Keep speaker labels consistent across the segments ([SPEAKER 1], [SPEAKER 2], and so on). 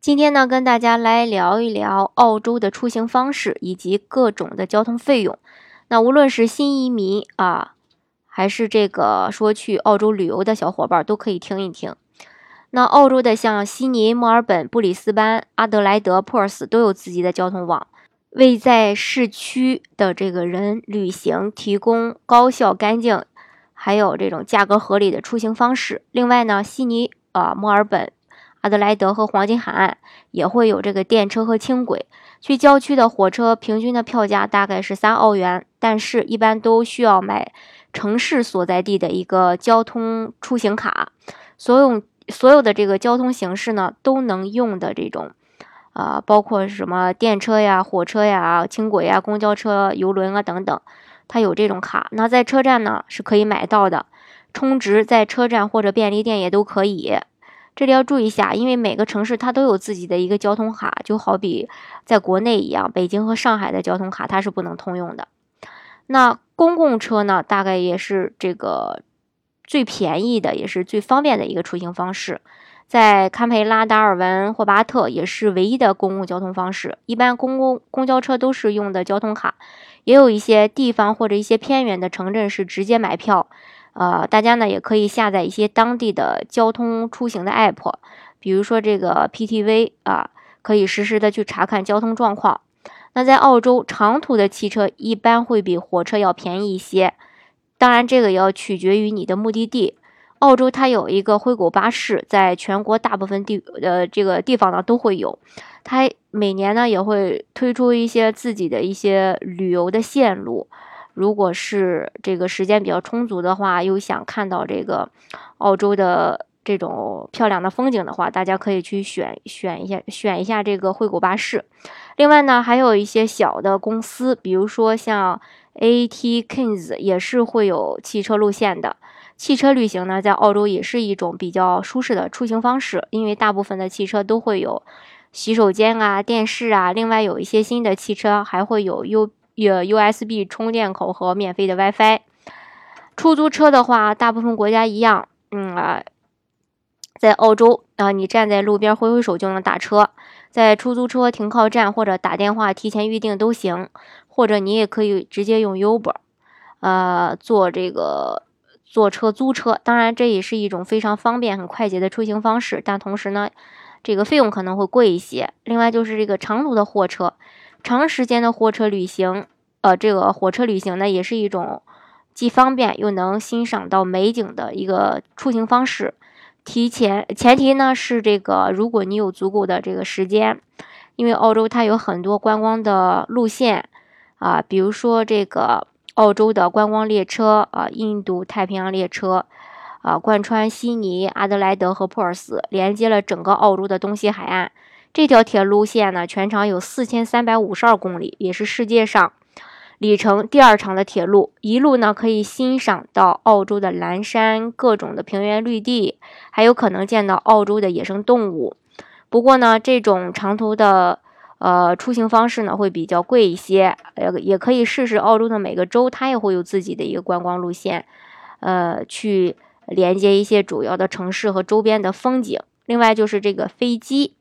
[SPEAKER 1] 今天呢，跟大家来聊一聊澳洲的出行方式以及各种的交通费用。那无论是新移民啊，还是这个说去澳洲旅游的小伙伴，都可以听一听。那澳洲的像悉尼、墨尔本、布里斯班、阿德莱德、珀斯都有自己的交通网，为在市区的这个人旅行提供高效、干净，还有这种价格合理的出行方式。另外呢，悉尼啊、墨尔本。阿德莱德和黄金海岸也会有这个电车和轻轨。去郊区的火车平均的票价大概是三澳元，但是一般都需要买城市所在地的一个交通出行卡。所有所有的这个交通形式呢，都能用的这种，呃，包括什么电车呀、火车呀、轻轨呀、公交车、游轮啊等等，它有这种卡。那在车站呢是可以买到的，充值在车站或者便利店也都可以。这里要注意一下，因为每个城市它都有自己的一个交通卡，就好比在国内一样，北京和上海的交通卡它是不能通用的。那公共车呢，大概也是这个最便宜的，也是最方便的一个出行方式。在堪培拉、达尔文、霍巴特也是唯一的公共交通方式。一般公共公交车都是用的交通卡，也有一些地方或者一些偏远的城镇是直接买票。呃，大家呢也可以下载一些当地的交通出行的 app，比如说这个 PTV 啊，可以实时的去查看交通状况。那在澳洲，长途的汽车一般会比火车要便宜一些，当然这个也要取决于你的目的地。澳洲它有一个灰狗巴士，在全国大部分地呃这个地方呢都会有，它每年呢也会推出一些自己的一些旅游的线路。如果是这个时间比较充足的话，又想看到这个澳洲的这种漂亮的风景的话，大家可以去选选一下，选一下这个惠狗巴士。另外呢，还有一些小的公司，比如说像 ATkins 也是会有汽车路线的。汽车旅行呢，在澳洲也是一种比较舒适的出行方式，因为大部分的汽车都会有洗手间啊、电视啊。另外有一些新的汽车还会有 U。有 USB 充电口和免费的 WiFi。出租车的话，大部分国家一样，嗯啊，在澳洲啊，你站在路边挥挥手就能打车，在出租车停靠站或者打电话提前预定都行，或者你也可以直接用 Uber，呃，坐这个坐车租车。当然，这也是一种非常方便、很快捷的出行方式，但同时呢，这个费用可能会贵一些。另外就是这个长途的货车。长时间的货车旅行，呃，这个火车旅行呢，也是一种既方便又能欣赏到美景的一个出行方式。提前前提呢是这个，如果你有足够的这个时间，因为澳洲它有很多观光的路线啊，比如说这个澳洲的观光列车啊，印度太平洋列车啊，贯穿悉尼、阿德莱德和珀尔斯，连接了整个澳洲的东西海岸。这条铁路线呢，全长有四千三百五十二公里，也是世界上里程第二长的铁路。一路呢可以欣赏到澳洲的蓝山、各种的平原绿地，还有可能见到澳洲的野生动物。不过呢，这种长途的呃出行方式呢会比较贵一些。呃，也可以试试澳洲的每个州，它也会有自己的一个观光路线，呃，去连接一些主要的城市和周边的风景。另外就是这个飞机。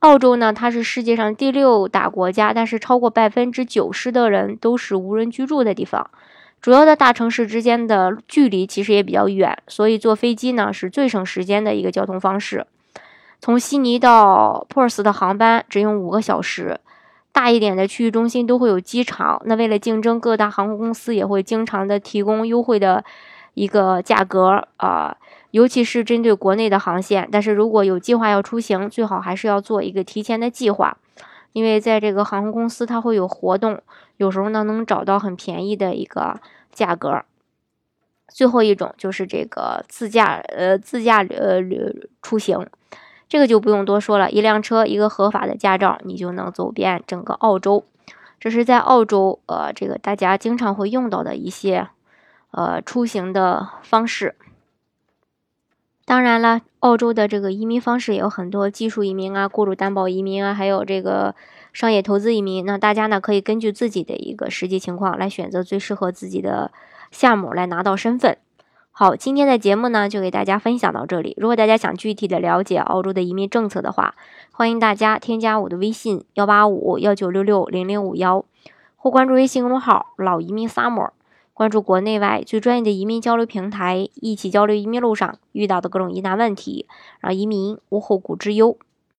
[SPEAKER 1] 澳洲呢，它是世界上第六大国家，但是超过百分之九十的人都是无人居住的地方。主要的大城市之间的距离其实也比较远，所以坐飞机呢是最省时间的一个交通方式。从悉尼到珀尔斯的航班只用五个小时。大一点的区域中心都会有机场，那为了竞争，各大航空公司也会经常的提供优惠的一个价格啊。尤其是针对国内的航线，但是如果有计划要出行，最好还是要做一个提前的计划，因为在这个航空公司它会有活动，有时候呢能找到很便宜的一个价格。最后一种就是这个自驾，呃，自驾呃出行，这个就不用多说了，一辆车，一个合法的驾照，你就能走遍整个澳洲。这是在澳洲，呃，这个大家经常会用到的一些，呃，出行的方式。当然了，澳洲的这个移民方式也有很多，技术移民啊，雇主担保移民啊，还有这个商业投资移民。那大家呢，可以根据自己的一个实际情况来选择最适合自己的项目来拿到身份。好，今天的节目呢，就给大家分享到这里。如果大家想具体的了解澳洲的移民政策的话，欢迎大家添加我的微信幺八五幺九六六零零五幺，或关注微信公众号“老移民 summer”。关注国内外最专业的移民交流平台，一起交流移民路上遇到的各种疑难问题，让移民无后顾之忧。